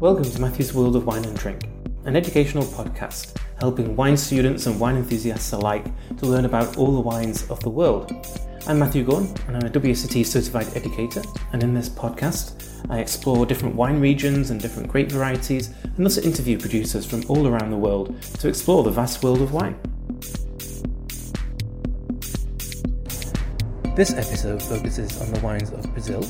Welcome to Matthew's World of Wine and Drink, an educational podcast helping wine students and wine enthusiasts alike to learn about all the wines of the world. I'm Matthew Gorn, and I'm a WSET certified educator, and in this podcast, I explore different wine regions and different grape varieties, and also interview producers from all around the world to explore the vast world of wine. This episode focuses on the wines of Brazil.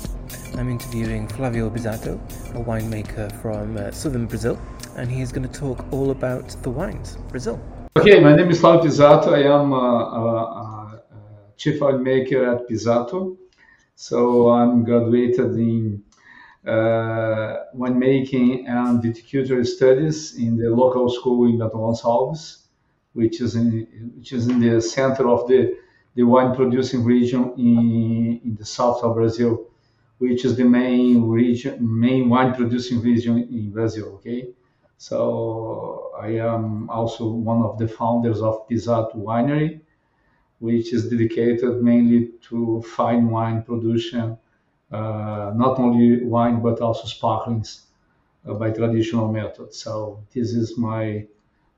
I'm interviewing Flavio Pizzato, a winemaker from uh, southern Brazil, and he is going to talk all about the wines, Brazil. Okay, my name is Flavio Pizzato. I am a, a, a chief winemaker at Pizzato. So I'm graduated in uh, winemaking and viticulture studies in the local school in Bento Gonçalves, which is in which is in the center of the the wine producing region in, in the south of Brazil, which is the main region, main wine producing region in Brazil. Okay, so I am also one of the founders of Pizzato Winery, which is dedicated mainly to fine wine production, uh, not only wine but also sparklings uh, by traditional methods. So this is my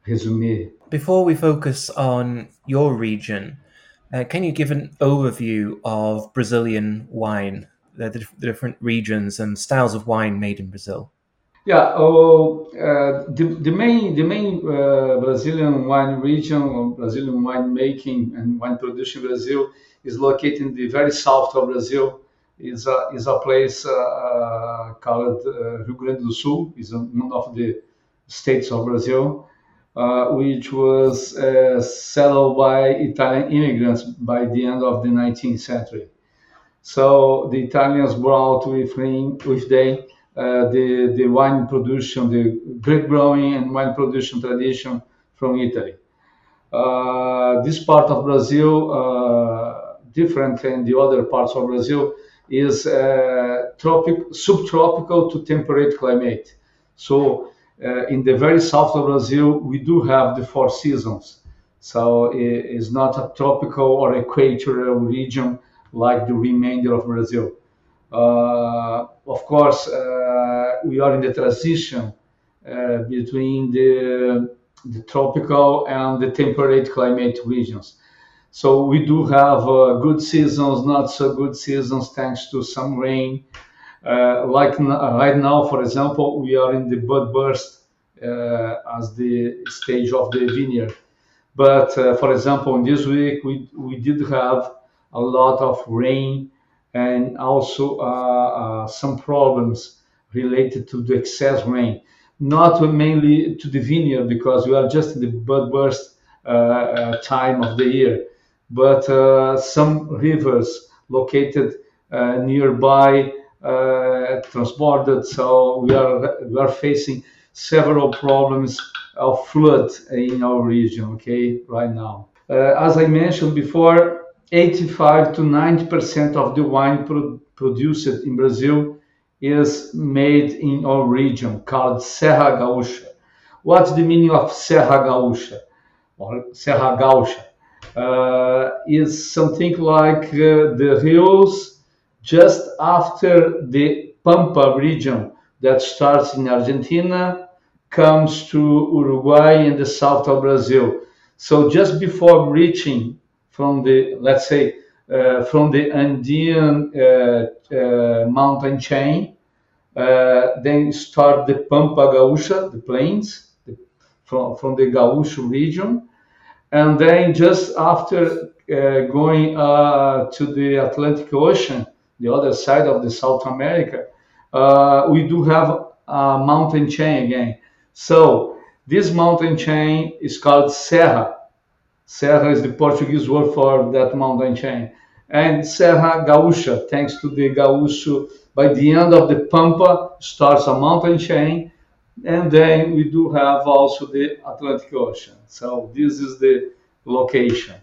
resume. Before we focus on your region, uh, can you give an overview of Brazilian wine, the, the, different regions and styles of wine made in Brazil? Yeah, oh, uh, the, the main the main uh, Brazilian wine region, or Brazilian wine making and wine production in Brazil is located in the very south of Brazil. is a is a place uh, uh, called uh, Rio Grande do Sul. is one of the states of Brazil uh, which was uh, settled by Italian immigrants by the end of the 19th century. So the Italians brought with, them, with them uh, the, the wine production, the grape growing and wine production tradition from Italy. Uh, this part of Brazil, uh, different than the other parts of Brazil, is uh, tropic, subtropical to temperate climate. So uh, in the very south of Brazil, we do have the four seasons. So it's not a tropical or equatorial region like the remainder of Brazil. Uh, of course, uh, we are in the transition uh, between the, the tropical and the temperate climate regions. So we do have uh, good seasons, not so good seasons, thanks to some rain uh, like uh, right now, for example, we are in the bud burst uh, as the stage of the vineyard. But for example, in this week, we, we did have a lot of rain and also some problems related to the excess rain. Not mainly to the vineyard because we are just in the bud burst uh, time of the year, but uh, some rivers located uh, nearby uh, transborded. So we are we are facing several problems of flood in our region. Okay, right now. Uh, as I mentioned before, 85 to 90 percent of the wine pro- produced in Brazil is made in our region called Serra Gaúcha. What's the meaning of Serra Gaúcha or Serra Gaúcha? Uh, is something like uh, the hills just after the Pampa region that starts in Argentina, comes to Uruguay and the south of Brazil. So just before reaching from the, let's say, uh, from the Andean uh, uh, mountain chain, then start the Pampa Gaúcha, the plains, the, from, from the Gaúcho region. And then just after uh, going uh, to the Atlantic Ocean, the other side of the South America, uh, we do have a mountain chain again. So this mountain chain is called Serra. Serra is the Portuguese word for that mountain chain. And Serra Gaúcha, thanks to the Gaúcho, by the end of the Pampa starts a mountain chain. And then we do have also the Atlantic Ocean. So this is the location.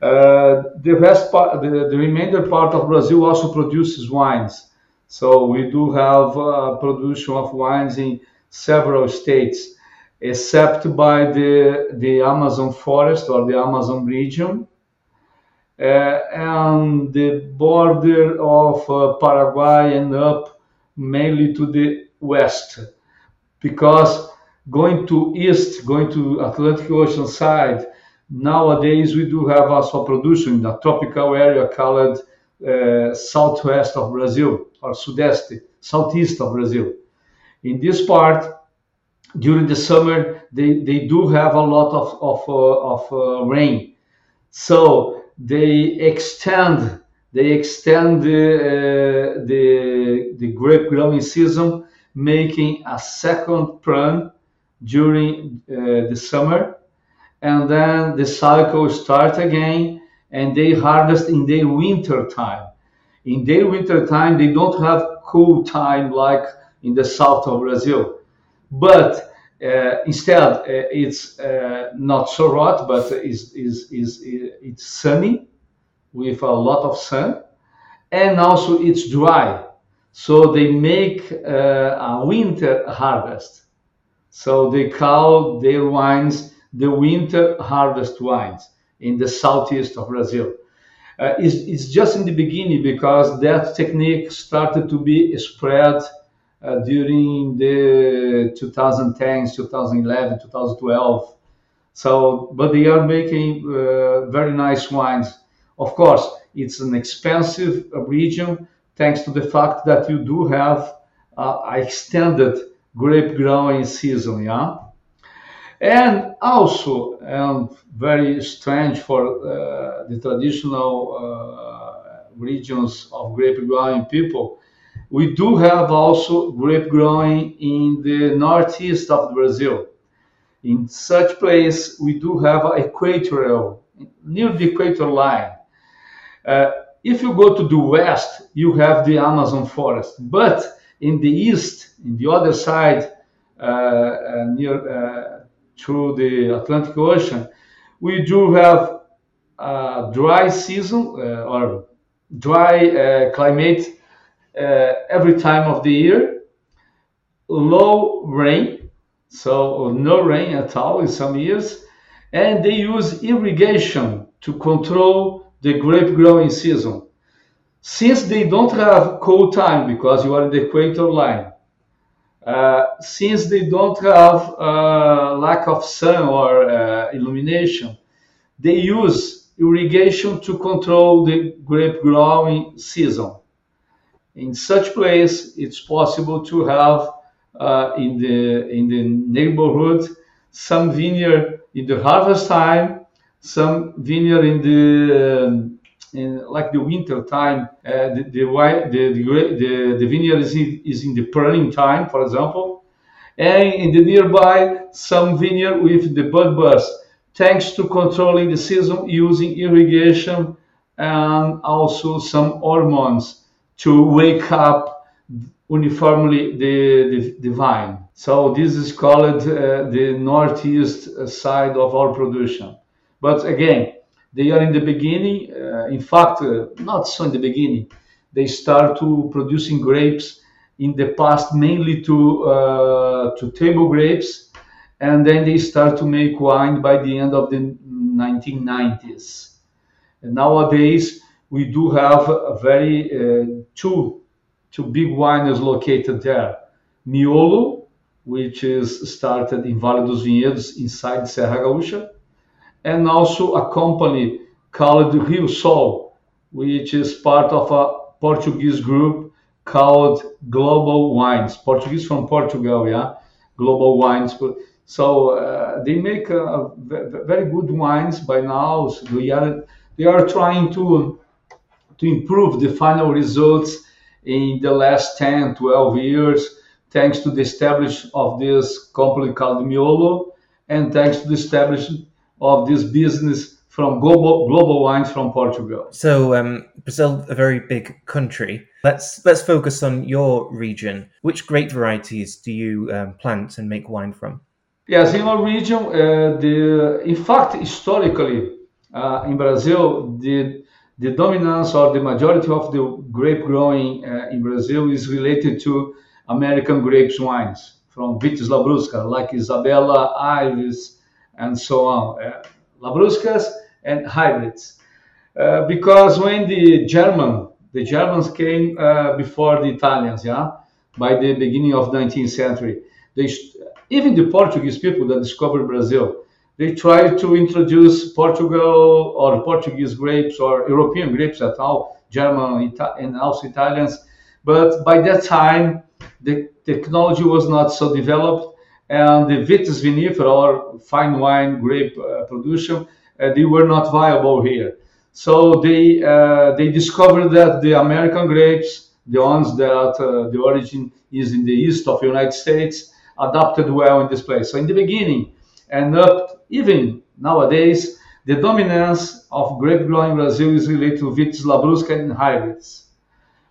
Uh, the rest part, the, the remainder part of Brazil also produces wines. So we do have uh, production of wines in several states, except by the the Amazon forest or the Amazon region, uh, and the border of uh, Paraguay and up mainly to the west. because going to east, going to Atlantic Ocean side, nowadays we do have also production in a tropical area called uh, southwest of Brazil or sudeste, southeast of Brazil. In this part, during the summer, they, they do have a lot of, of, uh, of uh, rain. So they extend they extend the, uh, the, the grape growing season, making a second prune during uh, the summer. And then the cycle starts again and they harvest in their winter time. In their winter time, they don't have cool time like in the south of Brazil. But uh, instead, uh, it's uh, not so hot, but it's, it's, it's, it's sunny with a lot of sun, and also it's dry. So they make uh, a winter harvest. So they call their wines the winter harvest wines in the southeast of Brazil. Uh, it's, it's, just in the beginning because that technique started to be spread during the 2010s, 2011, 2012. So, but they are making uh, very nice wines of course, it's an expensive region thanks to the fact that you do have uh, extended grape growing season, yeah. And also, and very strange for uh, the traditional uh, regions of grape growing people, we do have also grape growing in the northeast of Brazil. In such place, we do have equatorial, near the equator line. Uh, if you go to the west, you have the Amazon forest, but in the east, in the other side, uh, uh, near through the Atlantic Ocean, we do have a dry season or dry climate every time of the year, low rain, so no rain at all in some years, and they use irrigation to control the grape growing season. Since they don't have cold time because you are in the equator line, uh, since they don't have uh, lack of sun or uh, illumination, they use irrigation to control the grape growing season. In such place, it's possible to have uh, in the in the neighborhood some vineyard in the harvest time some vineyard in the um, in like the winter time, uh, the, the, the, the, the, vineyard is in, is in the pruning time, for example, and in the nearby some vineyard with the bud burst, thanks to controlling the season using irrigation and also some hormones to wake up uniformly the, the, vine. So this is called uh, the northeast side of our production. But again, they are in the beginning. Uh, in fact, uh, not so in the beginning. They start to producing grapes in the past mainly to uh, to table grapes, and then they start to make wine by the end of the 1990s. And nowadays, we do have a very uh, two two big wineries located there. Miolo, which is started in Vale dos Vinhedos inside Serra Gaúcha, and also a company called Rio Sol, which is part of a Portuguese group called Global Wines. Portuguese from Portugal, yeah, Global Wines. So uh, they make uh, very good wines by now. So they are they are trying to to improve the final results in the last 10, 12 years, thanks to the establishment of this company called Miolo, and thanks to the establishment of this business from global, global wines from Portugal. So um, Brazil, a very big country. Let's let's focus on your region. Which grape varieties do you um, plant and make wine from? Yes, in our region, uh, the in fact historically uh, in Brazil, the the dominance or the majority of the grape growing uh, in Brazil is related to American grapes wines from Vitis Labrusca, like Isabella, Ives, and so on, uh, Labruscas and hybrids. Uh, because when the German, the Germans came uh, before the Italians, yeah, by the beginning of 19th century, they even the Portuguese people that discovered Brazil, they tried to introduce Portugal or Portuguese grapes or European grapes at all, German and also Italians. But by that time, the technology was not so developed, and the vitis vinifera or fine wine grape uh, production, uh, they were not viable here. So they uh, they discovered that the American grapes, the ones that uh, the origin is in the east of the United States, adapted well in this place. So in the beginning and up even nowadays, the dominance of grape growing in Brazil is related to Vitis labrusca and hybrids.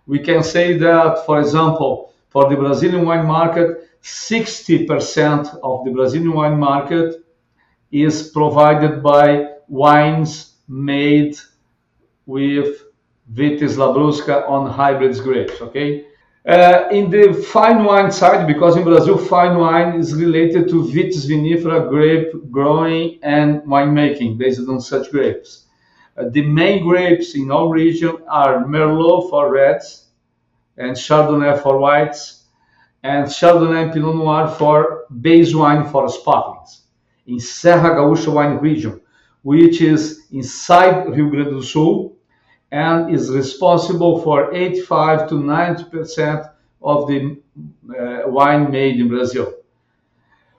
We can say that, for example, for the Brazilian wine market, 60% of the Brazilian wine market is provided by wines made with Vitis labrusca on hybrids grapes, okay? Uh, in the fine wine side, because in Brazil fine wine is related to Vitis vinifera grape growing and winemaking based on such grapes. Uh, the main grapes in our region are Merlot for reds and Chardonnay for whites and Chardonnay and Pinot Noir for base wine for sparklings. In Serra Gaúcha wine region, which is inside Rio Grande do Sul, and is responsible for 85 to 90 percent of the uh, wine made in Brazil.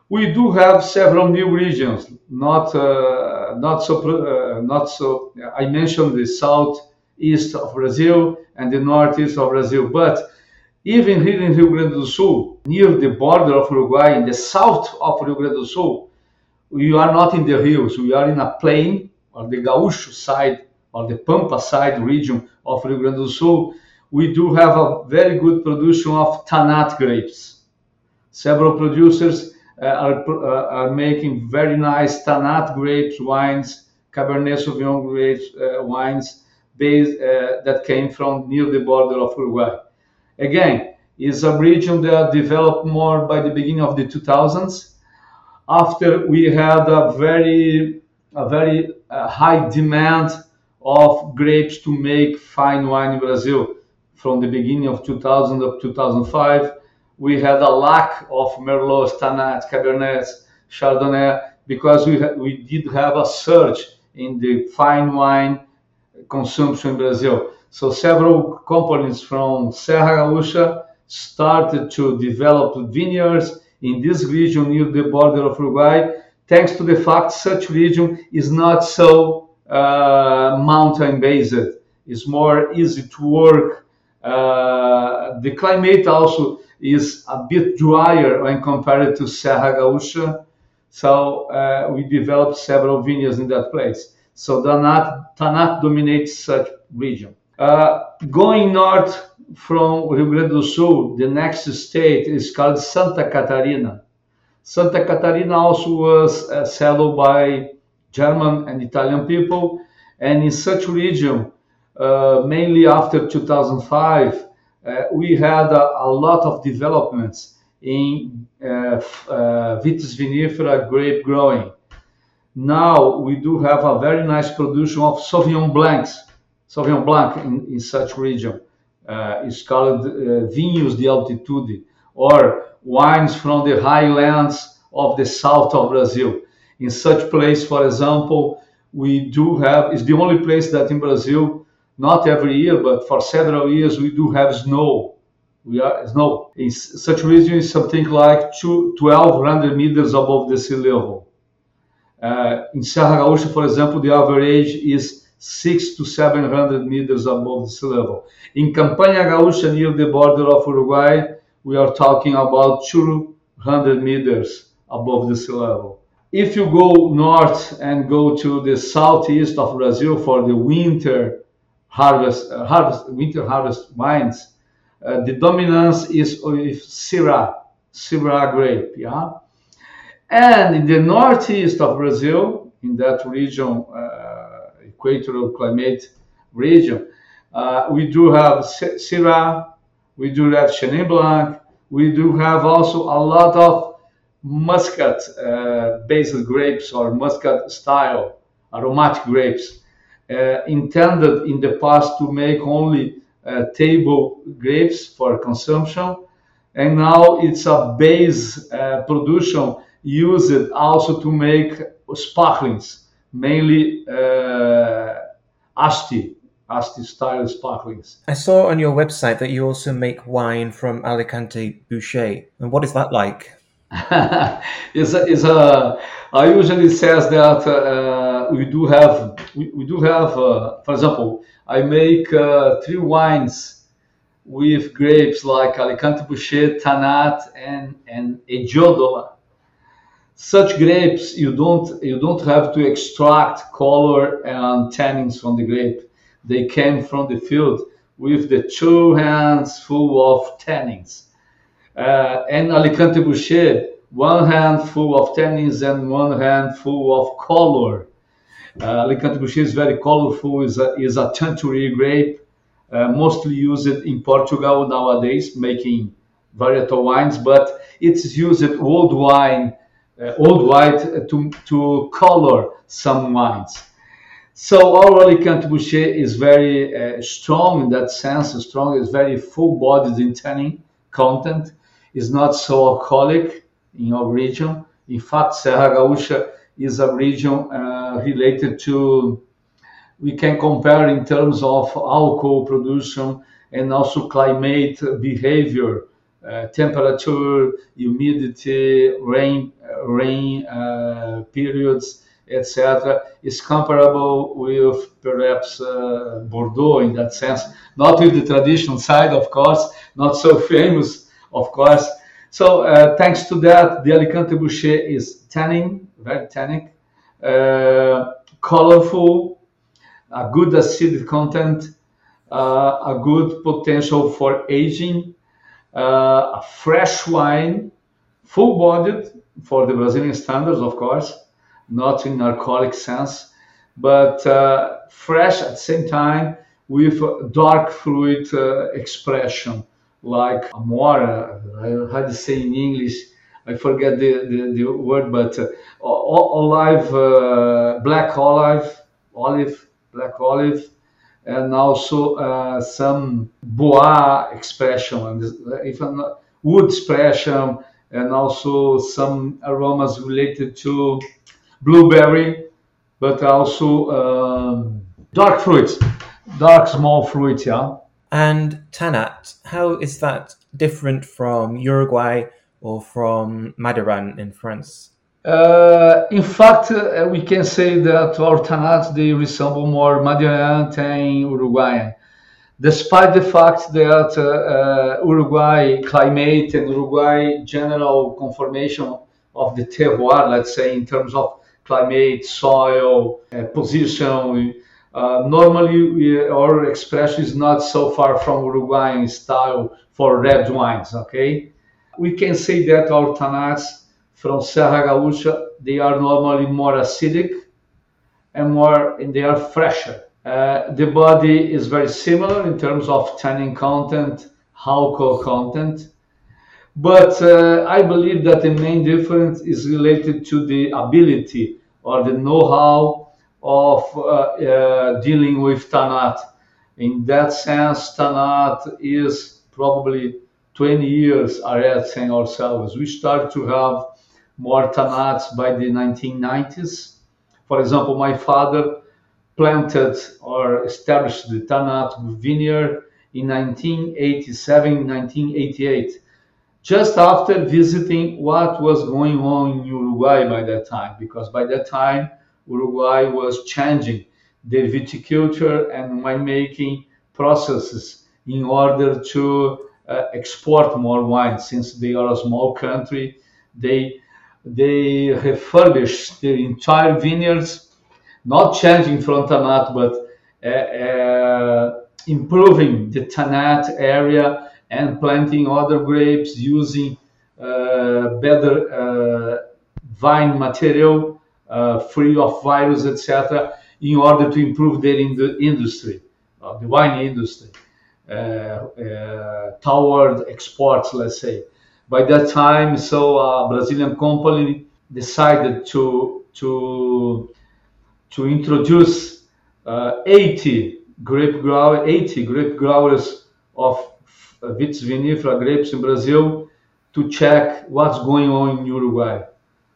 We do have several new regions, not uh, not so uh, not so. I mentioned the southeast of Brazil and the northeast of Brazil, but even here in Rio Grande do Sul, near the border of Uruguay, in the south of Rio Grande do Sul, we are not in the hills. We are in a plain, on the Gaúcho side or the Pampa side region of Rio Grande do Sul, we do have a very good production of Tannat grapes. Several producers uh, are, uh, are making very nice Tannat grapes wines, Cabernet Sauvignon grapes uh, wines based, uh, that came from near the border of Uruguay. Again, is a region that developed more by the beginning of the 2000s after we had a very a very uh, high demand of grapes to make fine wine in Brazil. From the beginning of 2000 up 2005, we had a lack of Merlot, Tannat, Cabernet, Chardonnay because we, we did have a surge in the fine wine consumption in Brazil. So several companies from Serra Gaúcha started to develop vineyards in this region near the border of Uruguay, thanks to the fact such region is not so uh, mountain based. It's more easy to work. Uh, the climate also is a bit drier when compared to Serra Gaúcha. So uh, we developed several vineyards in that place. So Tannat dominates such region. Going north from Rio Grande do Sul, the next state is called Santa Catarina. Santa Catarina also was settled by German and Italian people. And in such region, uh, mainly after 2005, uh, we had a, a, lot of developments in uh, uh, Vitis vinifera grape growing. Now we do have a very nice production of Sauvignon Blancs, Sauvignon Blanc in, in such region. Uh, it's called Vinhos de Altitude or wines from the highlands of the south of Brazil in such place, for example, we do have, it's the only place that in Brazil, not every year, but for several years, we do have snow. We are snow. In such region is something like 1,200 meters above the sea level. Uh, in Serra Gaúcha, for example, the average is six to 700 meters above the sea level. In Campanha Gaúcha, near the border of Uruguay, we are talking about 200 meters above the sea level. If you go north and go to the southeast of Brazil for the winter harvest, uh, harvest winter harvest wines, uh, the dominance is with Syrah, Syrah grape, yeah. And in the northeast of Brazil, in that region, uh, equatorial climate region, uh, we do have Syrah, we do have Chenin Blanc, we do have also a lot of muscat uh, based grapes or muscat style aromatic grapes uh, intended in the past to make only uh, table grapes for consumption and now it's a base uh, production used also to make sparklings, mainly uh, Asti, Asti style sparklings. I saw on your website that you also make wine from Alicante Bouschet. And what is that like? is is usually says that uh, we do have we, we do have uh, for example I make uh, three wines with grapes like Alicante Bouschet, Tannat, and and Egiodola. Such grapes you don't you don't have to extract color and tannins from the grape. They came from the field with the two hands full of tannins. Uh, and Alicante Bouschet, one hand full of tannins and one hand full of color. Uh, Alicante Bouschet is very colorful, is a, is a teinturier grape, uh, mostly used in Portugal nowadays, making varietal wines, but it's used old wine, uh, old white to, to color some wines. So our Alicante Bouschet is very uh, strong in that sense. Strong is very full-bodied in tannin content. Is not so alcoholic in our region. In fact, Serra Gaúcha is a region uh, related to. We can compare in terms of alcohol production and also climate behavior, uh, temperature, humidity, rain, rain uh, periods etc., is comparable with perhaps uh, Bordeaux in that sense. Not with the traditional side, of course, not so famous, of course. So uh, thanks to that, the Alicante Bouschet is tanning, very tannic, uh, colorful, a good acidic content, uh, a good potential for aging, uh, a fresh wine, full-bodied for the Brazilian standards, of course not in alcoholic sense, but uh, fresh at the same time with dark fluid uh, expression, like amora. I How to say in English? I forget the, the, the word, but uh, olive, uh, black olive, olive, black olive, and also uh, some bois expression, if I'm not, wood expression, and also some aromas related to blueberry, but also um, dark fruits, dark small fruits, yeah. And Tannat, how is that different from Uruguay or from Madiran in France? Uh, in fact, uh, we can say that our Tannat they resemble more Madiran than Uruguayan. Despite the fact that uh, uh, Uruguay climate and Uruguay general conformation of the terroir, let's say in terms of climate, soil, uh, position. Uh, normally, our expression is not so far from Uruguayan style for red wines. Okay, we can say that our tannats from Serra Gaúcha they are normally more acidic and more, and they are fresher. Uh, the body is very similar in terms of tannin content, alcohol content, but uh, I believe that the main difference is related to the ability or the know-how of uh, uh, dealing with Tannat. In that sense, Tannat is probably 20 years ahead than ourselves. We started to have more Tannats by the 1990s. For example, my father planted or established the Tannat vineyard in 1987, 1988 just after visiting what was going on in Uruguay by that time, because by that time Uruguay was changing their viticulture and winemaking processes in order to uh, export more wine. Since they are a small country, they they refurbished their entire vineyards, not changing from Tannat, but uh, uh, improving the Tannat area and planting other grapes using uh, better uh, vine material Uh, free of virus, etc., in order to improve their in the industry, uh, the wine industry, uh, toward exports, let's say. By that time, so a Brazilian company decided to to to introduce uh, 80 grape grower, 80 grape growers of uh, Vitis vinifera grapes in Brazil to check what's going on in Uruguay.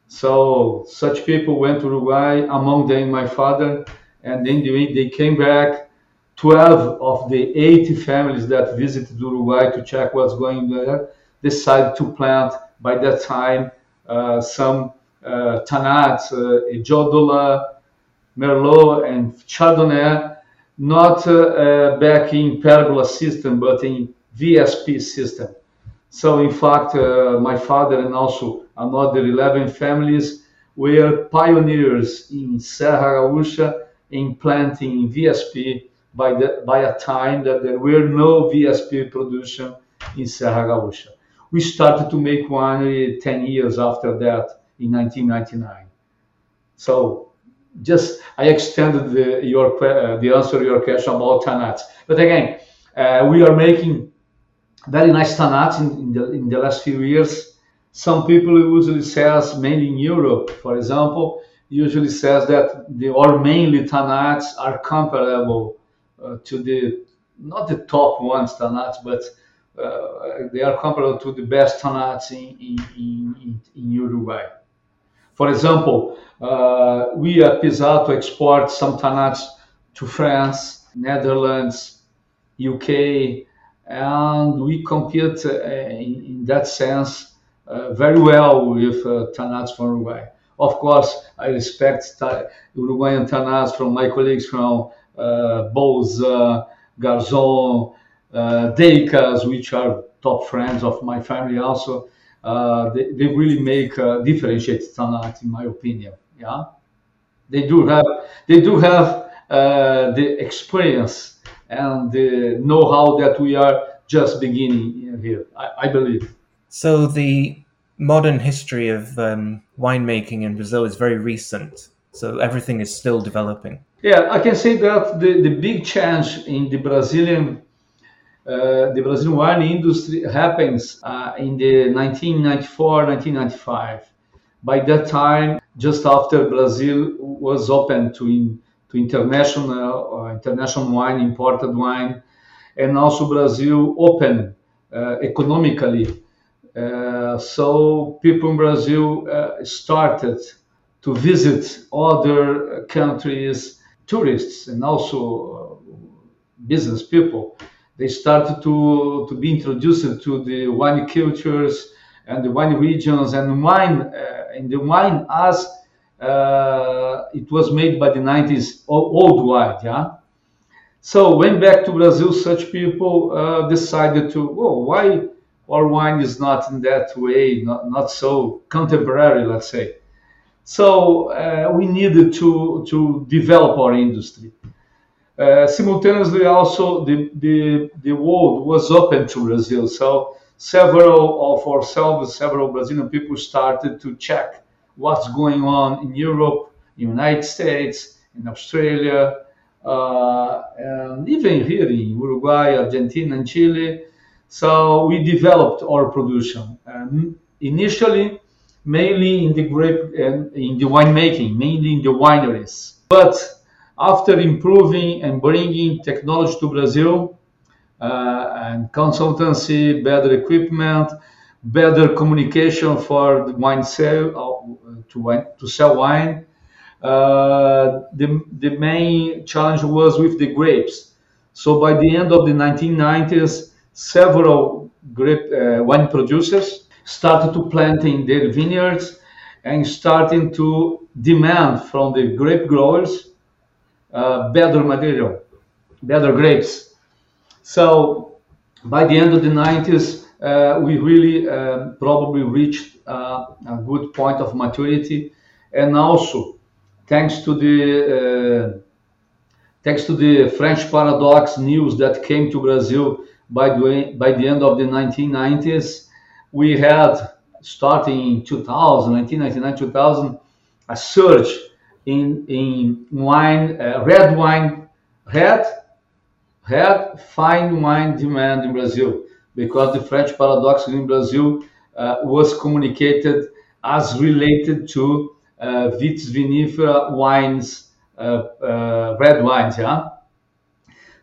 So such people went to Uruguay, among them my father, and then they, they came back. 12 of the 80 families that visited Uruguay to check what's going there decided to plant by that time uh, some uh, Tannats, uh, Egiodola, Merlot, and Chardonnay, not uh, uh, back in pergola system, but in VSP system. So in fact, uh, my father and also another 11 families were pioneers in Serra Gaúcha in planting VSP by, the, by a time that there were no VSP production in Serra Gaúcha. We started to make winery 10 years after that in 1999. So just I extended the, your uh, the answer to your question about Tannats. But again, uh, we are making very nice Tannats in, in, the, in the last few years. Some people usually says mainly in Europe, for example, usually says that the or mainly Tannats are comparable uh, to the not the top ones Tannats, but uh, they are comparable to the best Tannats in, in, in, in Uruguay. For example, uh, we at Pizzato export some Tannats to France, Netherlands, UK, and we compete uh, in, in, that sense very well with uh, Tannats from Uruguay. Of course, I respect Uruguayan Tannats from my colleagues from uh, Garzon, uh, Deicas, which are top friends of my family also. Uh, they, they really make uh, differentiated Tannat, in my opinion. Yeah, they do have they do have uh, the experience and the know-how that we are just beginning here. I, I believe. So the modern history of um, winemaking in Brazil is very recent. So everything is still developing. Yeah, I can say that the, the big change in the Brazilian uh, the Brazilian wine industry happens uh, in the 1994 1995. By that time, just after Brazil was open to in, to international uh, international wine, imported wine, and also Brazil open uh, economically. Uh, so people in Brazil started to visit other countries, tourists and also business people. They started to, to be introduced to the wine cultures and the wine regions and wine uh, in the wine as uh, it was made by the 90s old wine yeah? So went back to brazil such people uh, decided to oh why our wine is not in that way not, not so contemporary let's say so uh, we needed to to develop our industry uh, simultaneously, also the, the, the world was open to Brazil. So several of ourselves, several Brazilian people started to check what's going on in Europe, United States, in Australia, uh, and even here in Uruguay, Argentina, and Chile. So we developed our production. Um, initially, mainly in the grape and in the winemaking, mainly in the wineries. But after improving and bringing technology to Brazil uh, and consultancy, better equipment, better communication for the wine sale uh, to wine, to sell wine. Uh, the, the main challenge was with the grapes. So by the end of the 1990s, several grape uh, wine producers started to plant in their vineyards and starting to demand from the grape growers uh, better material, better grapes. So by the end of the 90s, uh, we really uh, probably reached uh, a good point of maturity, and also thanks to the uh, thanks to the French paradox news that came to Brazil by the by the end of the 1990s, we had starting in 2000, 1999, 2000, a surge in in wine, uh, red wine, red red fine wine demand in Brazil because the French paradox in Brazil uh, was communicated as related to uh, vitis vinifera wines, uh, uh, red wines. Yeah.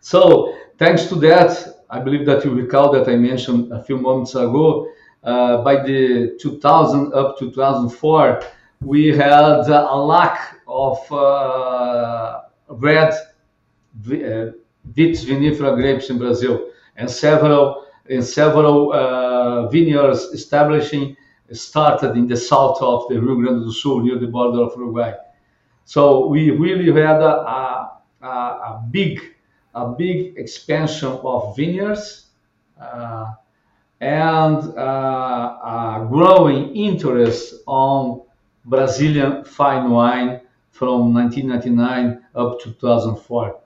So thanks to that, I believe that you recall that I mentioned a few moments ago. Uh, by the 2000 up to 2004, we had a lack of uh, red uh, Vitis vinifera grapes in Brazil, and several and several uh, vineyards establishing started in the south of the Rio Grande do Sul, near the border of Uruguay. So we really had a, a, a big a big expansion of vineyards uh, and uh, a growing interest on Brazilian fine wine from 1999 up to 2004.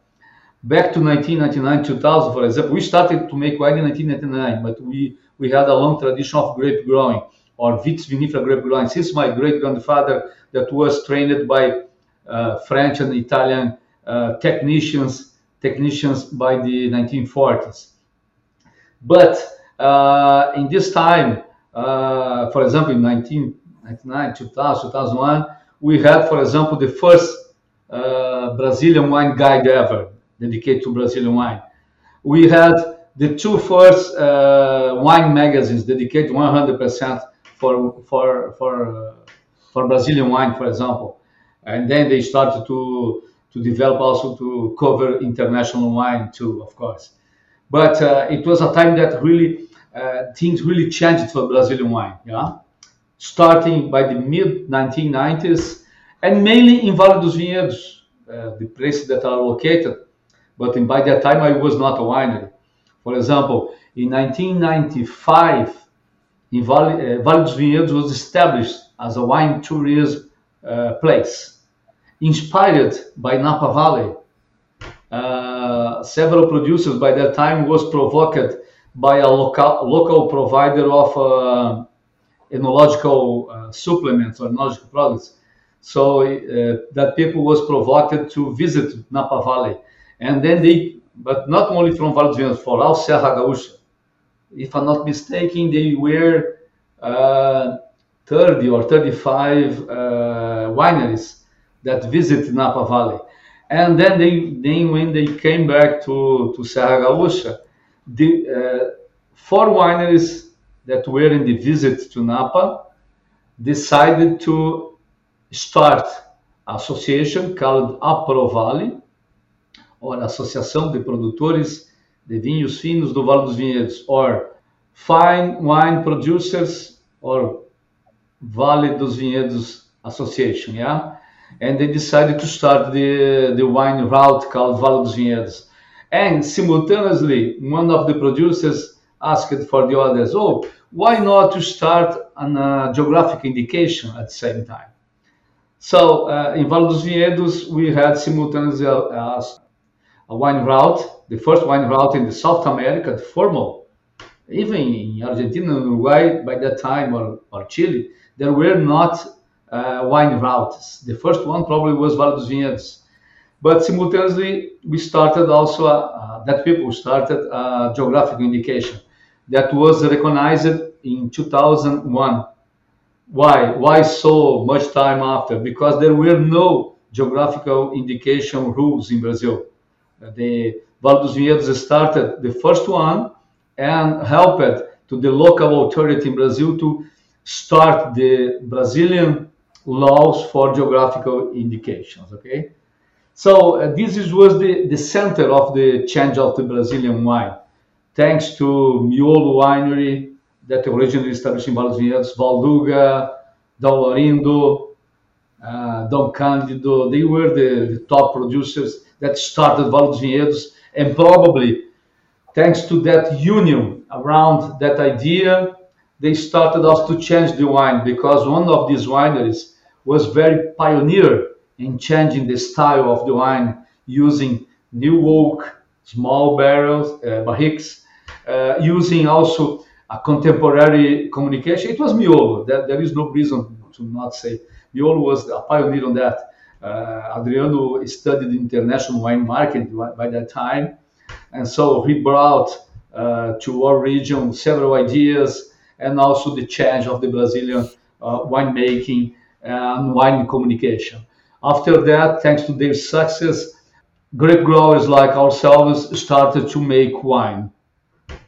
Back to 1999, 2000, for example, we started to make wine in 1999, but we, we had a long tradition of grape growing or vitis vinifera grape growing since my great grandfather that was trained by uh, French and Italian uh, technicians technicians by the 1940s. But uh, in this time, uh, for example, in 1999, 2000, 2001, we had, for example, the first uh, Brazilian wine guide ever dedicated to Brazilian wine. We had the two first uh, wine magazines dedicated 100% for for for uh, for Brazilian wine, for example, and then they started to to develop also to cover international wine too, of course. But uh, it was a time that really uh, things really changed for Brazilian wine. Yeah, starting by the mid 1990s, and mainly in Vale dos Vinhedos, uh, the places that are located. But in, by that time, I was not a winery. For example, in 1995, in Vale, uh, vale dos Vinhedos was established as a wine tourism uh, place inspired by Napa Valley. Uh, several producers by that time was provoked by a local, local provider of uh, enological uh, supplements or enological products. So uh, that people was provoked to visit Napa Valley. And then they, but not only from Vale dos for all Serra Gaúcha. If I'm not mistaken, they were uh, 30 or 35 uh, wineries that visit Napa Valley. And then they, then when they came back to, to Serra Gaúcha, the uh, four wineries that were in the visit to Napa decided to start association called APROVALE, or Associação de Produtores de Vinhos Finos do Vale dos Vinhedos, or Fine Wine Producers, or Vale dos Vinhedos Association, yeah? And they decided to start the, the wine route called Vale dos Vinhedos. And simultaneously, one of the producers asked for the others, oh, why not to start a geographic indication at the same time? So uh, in Vale dos Vinhedos, we had simultaneously a, a, wine route, the first wine route in the South America, the formal. Even in Argentina and Uruguay by that time, or, or Chile, there were not uh, wine routes. The first one probably was Vale dos Vinhedos. But simultaneously, we started also, uh, that people started a geographic indication that was recognized in 2001. Why? Why so much time after? Because there were no geographical indication rules in Brazil. The Vale dos Vinhedos started the first one and helped to the local authority in Brazil to start the Brazilian laws for geographical indications. Okay, so uh, this is, was the, the center of the change of the Brazilian wine, thanks to Miolo Winery that originally established in Vinhedos, Valduga, Dom Laurindo, uh, Dom Cândido. They were the, the top producers that started dos Vinhedos, and probably thanks to that union around that idea, they started also to change the wine because one of these wineries was very pioneer in changing the style of the wine using new oak, small barrels, uh, barriques, uh, using also a contemporary communication. It was Miolo. There, there is no reason to not say Miolo was a pioneer on that. Uh, Adriano studied international wine marketing by that time, and so he brought uh, to our region several ideas and also the change of the Brazilian uh, winemaking and wine communication. After that, thanks to their success, grape growers like ourselves started to make wine.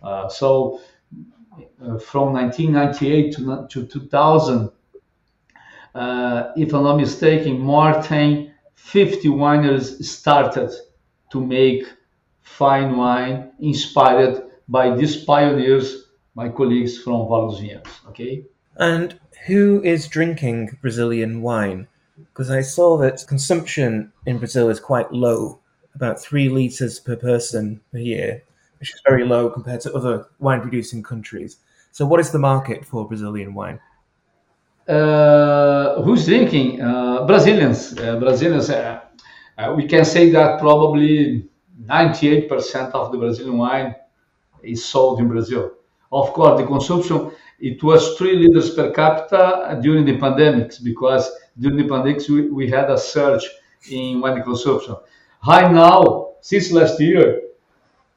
Uh, so uh, from 1998 to, to 2000, uh, if I'm not mistaken, more than 50 wineries started to make fine wine inspired by these pioneers, my colleagues from Vale Okay. And who is drinking Brazilian wine? Because I saw that consumption in Brazil is quite low, about three liters per person per year, which is very low compared to other wine producing countries. So, what is the market for Brazilian wine? Uh, who's drinking? Uh, Brazilians. Uh, Brazilians. Uh, uh, we can say that probably 98% of the Brazilian wine is sold in Brazil. Of course, the consumption it was three liters per capita during the pandemics because during the pandemics we, we had a surge in wine consumption. Right now, since last year,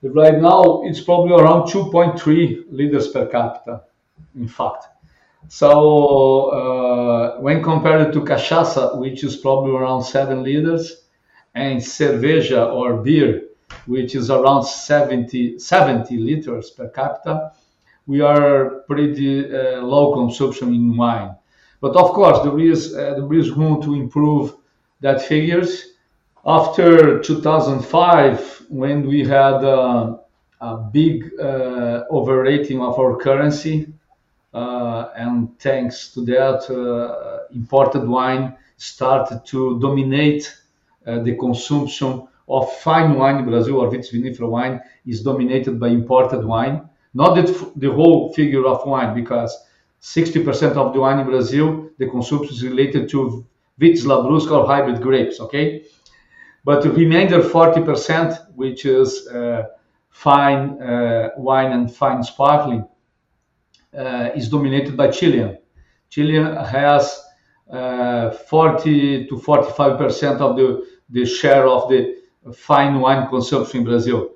right now it's probably around 2.3 liters per capita, in fact. So uh, when compared to cachaça, which is probably around seven liters, and cerveja or beer, which is around 70, 70 liters per capita, we are pretty uh, low consumption in wine. But of course, there is uh, there is room to improve that figures. After 2005, when we had uh, a big overrating of our currency, and thanks to that, imported wine started to dominate the consumption of fine wine in Brazil, or vitis vinifera wine, is dominated by imported wine not the, the whole figure of wine, because 60% of the wine in Brazil, the consumption is related to Vitis Labrusca or hybrid grapes, okay? But the remainder 40%, which is uh, fine uh, wine and fine sparkling, uh, is dominated by Chilean. Chilean has uh, 40 to 45% of the, the share of the fine wine consumption in Brazil.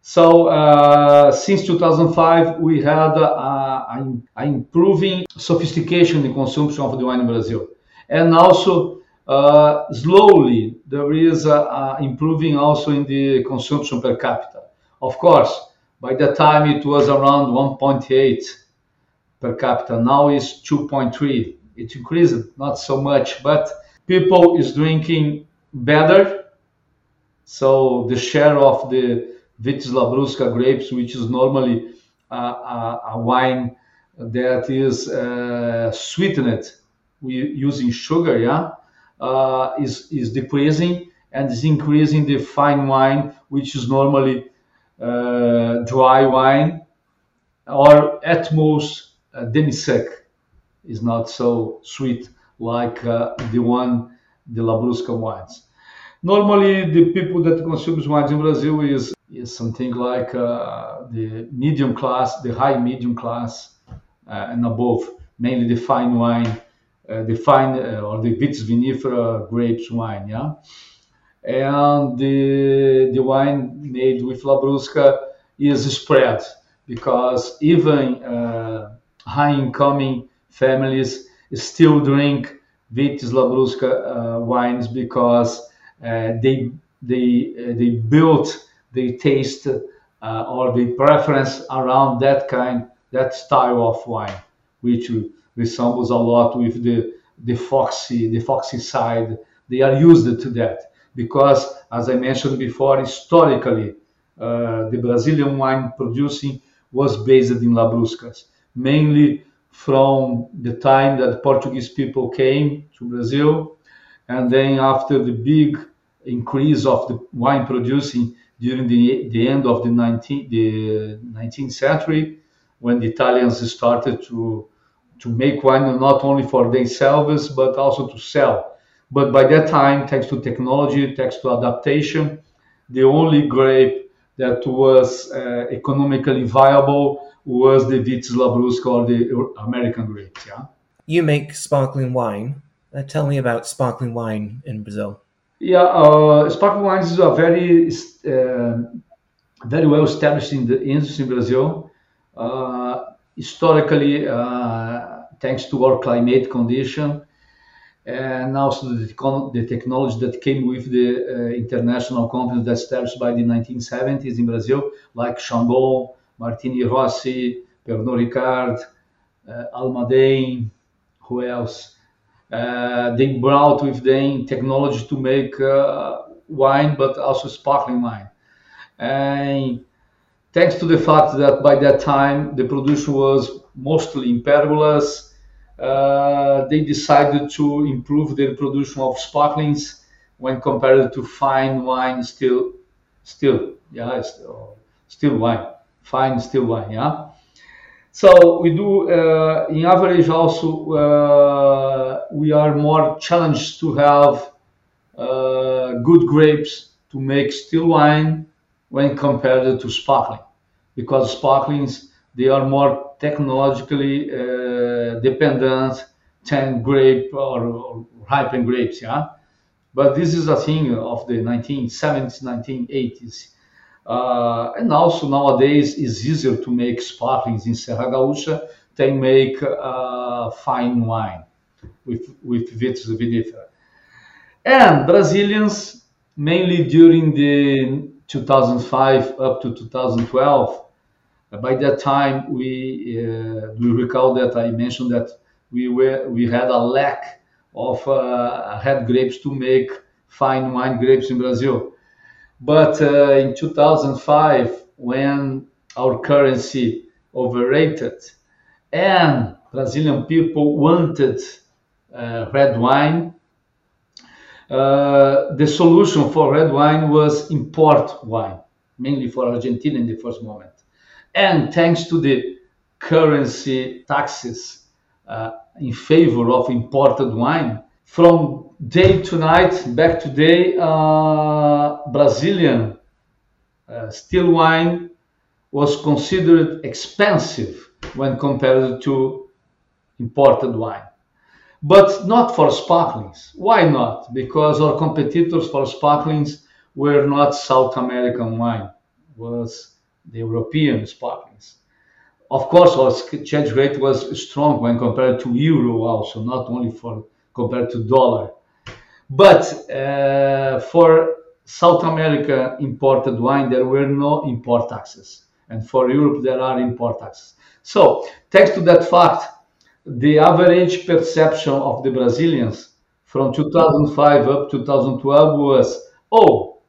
So uh, since 2005, we had uh, an improving sophistication in consumption of the wine in Brazil, and also uh, slowly there is a improving also in the consumption per capita. Of course, by that time it was around 1.8 per capita. Now it's 2.3. It increased not so much, but people is drinking better. So the share of the Vitis Labrusca grapes, which is normally a, a, a wine that is uh, sweetened we using sugar, yeah, uh, is is decreasing and is increasing the fine wine, which is normally uh, dry wine, or at most uh, demi-sec, is not so sweet like uh, the one the Labrusca wines. Normally, the people that consume wines in Brazil is is something like uh, the medium class, the high medium class, uh, and above, mainly the fine wine, uh, the fine uh, or the vitis vinifera grapes wine, yeah. And the the wine made with Labrusca is spread because even uh, high incoming families still drink Vitis Labrusca uh, wines because they they they built the taste uh, or the preference around that kind, that style of wine, which resembles a lot with the the foxy, the foxy side. They are used to that because, as I mentioned before, historically, uh, the Brazilian wine producing was based in Labruscas, mainly from the time that Portuguese people came to Brazil, and then after the big increase of the wine producing during the, the end of the 19th, the 19th century when the Italians started to, to make wine not only for themselves but also to sell. But by that time, thanks to technology, thanks to adaptation, the only grape that was uh, economically viable was the Vitis Labrusca or the American grapes. Yeah. You make sparkling wine. Uh, tell me about sparkling wine in Brazil. Yeah, uh, sparkling wines is a very uh, very well established in the industry in Brazil. Uh, historically, uh, thanks to our climate condition, and also the, the technology that came with the uh, international companies that established by the 1970s in Brazil, like Chandon, Martini Rossi, Pernod Ricard, uh, Almaden, who else? Uh, they brought with them technology to make uh, wine, but also sparkling wine. And thanks to the fact that by that time the production was mostly in pergolas, uh, they decided to improve the production of sparklings when compared to fine wine still still yeah still, still wine fine still wine yeah so we do uh, in average also uh, we are more challenged to have uh, good grapes to make still wine when compared to sparkling. Because sparklings they are more technologically uh, dependent than grape or, or ripened grapes yeah? But this is a thing of the 1970s 1980s uh, and also nowadays it's easier to make sparklings in Serra Gaúcha than make uh, fine wine with with vitis vinifera. And Brazilians, mainly during the 2005 up to 2012, by that time we uh, we recall that I mentioned that we were we had a lack of uh, red grapes to make fine wine grapes in Brazil. But uh, in 2005, when our currency overrated and Brazilian people wanted uh, red wine, uh, the solution for red wine was import wine, mainly for Argentina in the first moment. And thanks to the currency taxes uh, in favor of imported wine, from day to night, back to day, uh, Brazilian uh, still wine was considered expensive when compared to imported wine. But not for sparklings. Why not? Because our competitors for sparklings were not South American wine, was the European sparklings. Of course, our exchange rate was strong when compared to euro also, not only for compared to dollar. But uh, for South America imported wine, there were no import taxes. And for Europe, there are import taxes. So, thanks to that fact, the average perception of the Brazilians from 2005 up to 2012 was, oh,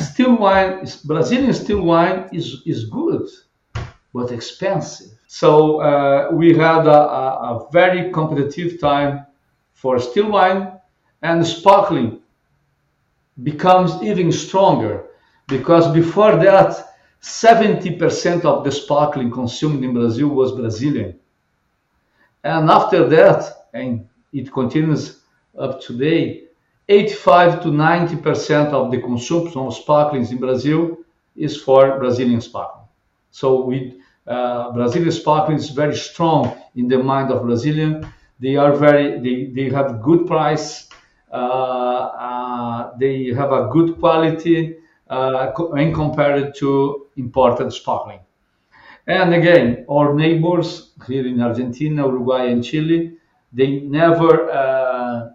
still wine, Brazilian still wine is, is good, but expensive. So uh, we had a, a, a very competitive time for still wine and sparkling becomes even stronger because before that 70% of the sparkling consumed in Brazil was Brazilian. And after that, and it continues up to today, 85 to 90% of the consumption of sparklings in Brazil is for Brazilian sparkling. So we, uh, Brazilian sparkling is very strong in the mind of Brazilian. They are very, they, they have good price, they have a good quality uh, when compared to imported sparkling. And again, our neighbors here in Argentina, Uruguay, and Chile, they never, uh,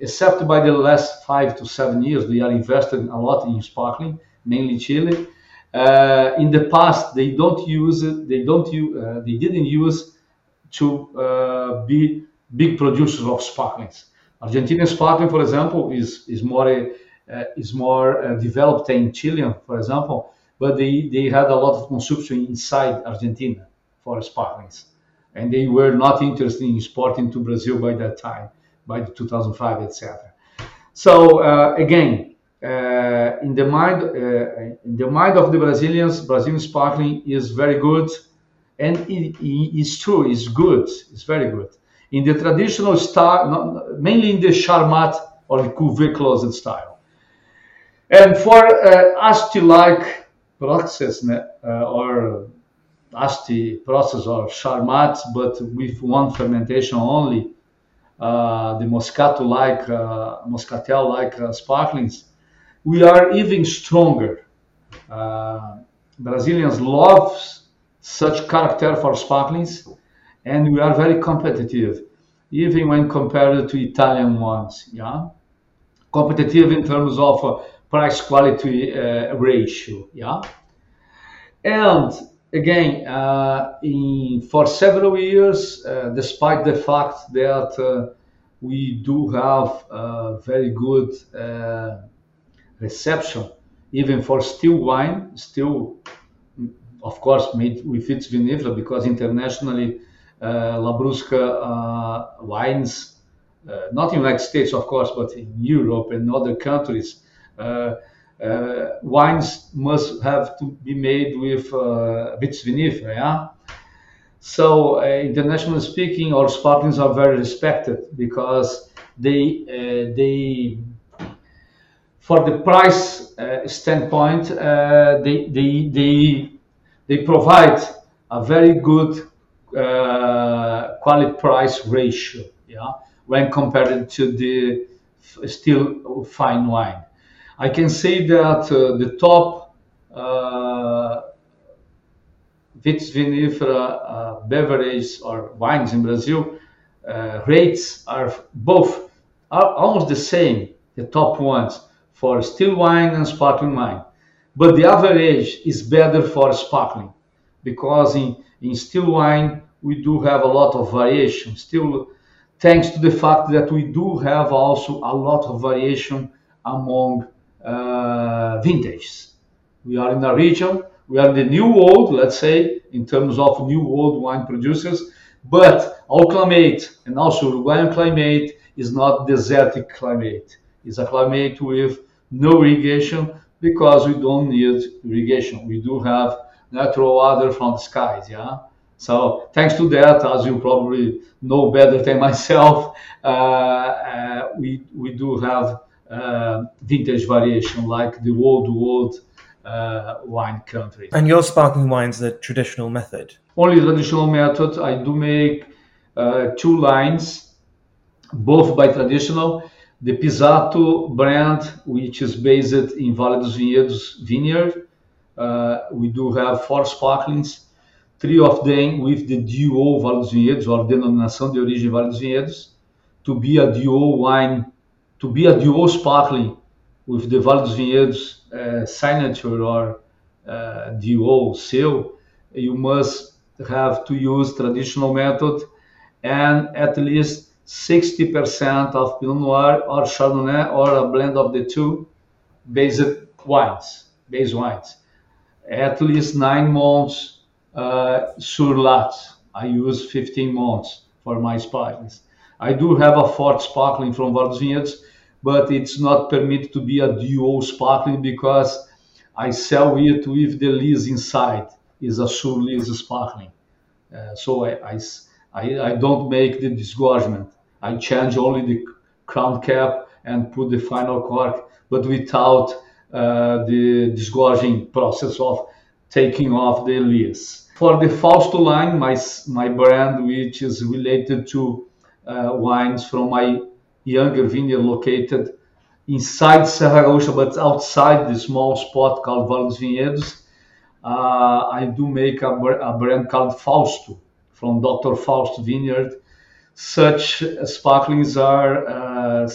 except by the last five to seven years, they are investing a lot in sparkling, mainly Chile. Uh, in the past, they don't use it. They don't use. Uh, they didn't use to uh, be big producers of sparklings. Argentinian sparkling, for example, is is more uh, is more uh, developed than Chilean, for example but they, they had a lot of consumption inside Argentina for sparklings. And they were not interested in exporting to Brazil by that time, by 2005, etc. So uh, again, in the mind in the mind of the Brazilians, Brazilian sparkling is very good, and it, it's true, it's good, it's very good. In the traditional style, mainly in the Charmat or the Cuvée style. And for uh, Asti-like process uh, or asti process or charmat, but with one fermentation only, uh, the Moscato-like, uh, Moscatel-like uh, sparklings, we are even stronger. Uh, Brazilians love such character for sparklings, and we are very competitive, even when compared to Italian ones. Yeah, competitive in terms of price quality uh, ratio. Yeah. And again, uh, in, for several years, uh, despite the fact that uh, we do have very good reception, even for still wine, still, of course, made with its vinifera, because internationally, uh, Labrusca uh, wines, uh, not in the United States, of course, but in Europe and other countries, uh, wines must have to be made with uh, vitivinifera, yeah? So, uh, internationally speaking, our sparklings are very respected because they uh, they for the price uh, standpoint uh, they, they they they provide a very good quality price ratio, yeah, when compared to the still fine wine. I can say that uh, the top uh, vitivinifera uh, beverages or wines in Brazil uh, rates are both are almost the same, the top ones for still wine and sparkling wine. But the average is better for sparkling because in, in still wine we do have a lot of variation. Still, thanks to the fact that we do have also a lot of variation among uh, vintages. We are in a region, we are in the new world, let's say, in terms of new world wine producers, but our climate and also Uruguayan climate is not desertic climate. It's a climate with no irrigation because we don't need irrigation. We do have natural water from the skies, yeah. So thanks to that, as you probably know better than myself, uh, uh, we we do have uh, vintage variation like the old world uh, wine country. And your sparkling wines the traditional method? Only traditional method. I do make uh, two lines, both by traditional. The Pizzato brand, which is based in Vale dos Vinhedos vineyard. Uh, we do have four sparklings, three of them with the DO Vale dos Vinhedos or denominação de origem Vale dos Vinhedos, to be a DO wine to be a DO sparkling with the Vale dos Vinhedos uh, signature or uh, DO seal, you must have to use traditional method and at least 60% of Pinot Noir or Chardonnay or a blend of the two based wines, base wines. At least nine months uh, sur lattes. I use 15 months for my sparklings. I do have a fourth sparkling from Vale dos but it's not permitted to be a DO sparkling because I sell it with the lees inside. Is a sur lees sparkling. Uh, so I, I, I don't make the disgorgement. I change only the crown cap and put the final cork, but without the disgorging process of taking off the lees. For the Fausto line, my, my brand, which is related to uh, wines from my younger vineyard located inside Serra Gaúcha, but outside the small spot called Vale dos Vinhedos. Uh, I do make a, a, brand called Fausto from Dr. Fausto Vineyard. Such sparklings are uh,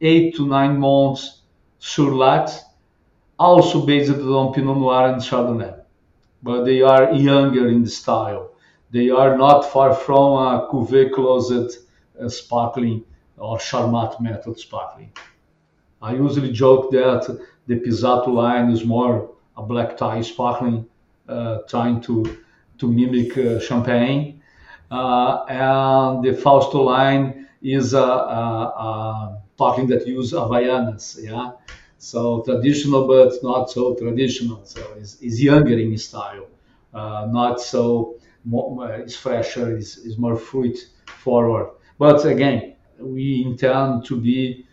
eight to nine months sur lattes, also based on Pinot Noir and Chardonnay, but they are younger in the style. They are not far from a cuve close sparkling or Charmat method sparkling. I usually joke that the Pizzato line is more a black tie sparkling, uh, trying to to mimic uh, champagne, uh, and the Fausto line is a, a, a sparkling that use Havaianas, yeah. So traditional, but not so traditional. So it's, it's younger in style, uh, not so. More, it's fresher, it's, it's more fruit forward. But again, we intend to be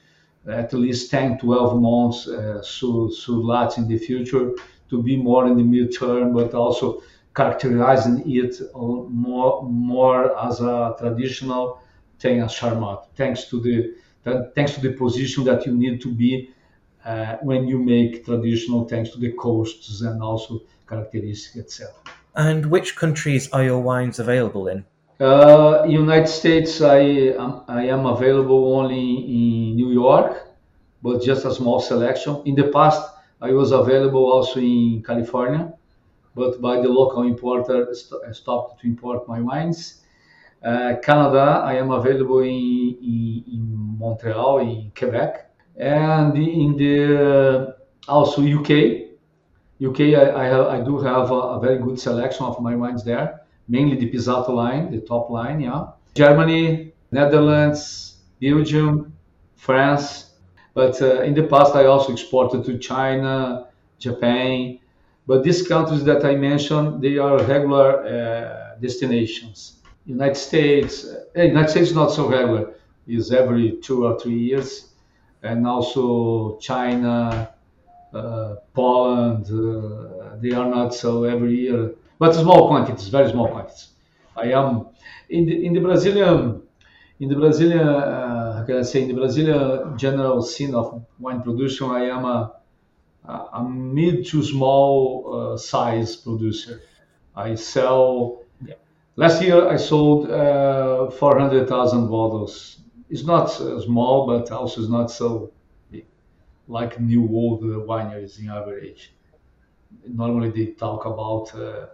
at least 10, 12 months uh, so, so large in the future to be more in the midterm, but also characterizing it more more as a traditional thing as Charmat, thanks to the thanks to the position that you need to be uh, when you make traditional, thanks to the coasts and also characteristics itself. And which countries are your wines available in? Uh, United States, I, um, I am available only in New York, but just a small selection. In the past, I was available also in California, but by the local importer, st- stopped to import my wines. Uh, Canada, I am available in, in, in, Montreal, in Quebec, and in the also UK. UK, I, I, have, I do have a, a, very good selection of my wines there, mainly the Pizzato line, the top line, yeah. Germany, Netherlands, Belgium, France, but uh, in the past I also exported to China, Japan, but these countries that I mentioned, they are regular uh, destinations. United States, uh, United States not so regular, is every two or three years, and also China, uh, Poland, uh, they are not so every year, but small quantities, very small quantities. I am in the in the Brazilian in the Brazilian uh, how can I say in the Brazilian general scene of wine production, I am a a mid to small uh, size producer. I sell. Yeah. Last year I sold uh, 400,000 bottles. It's not uh, small, but also it's not so big, like new old wineries in average. Normally they talk about uh,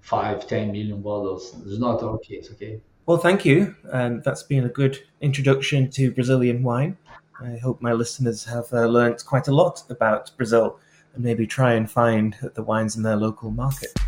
five, 10 million bottles. It's not our case, okay? Well, thank you. Um, that's been a good introduction to Brazilian wine. I hope my listeners have uh, learnt quite a lot about Brazil and maybe try and find the wines in their local market.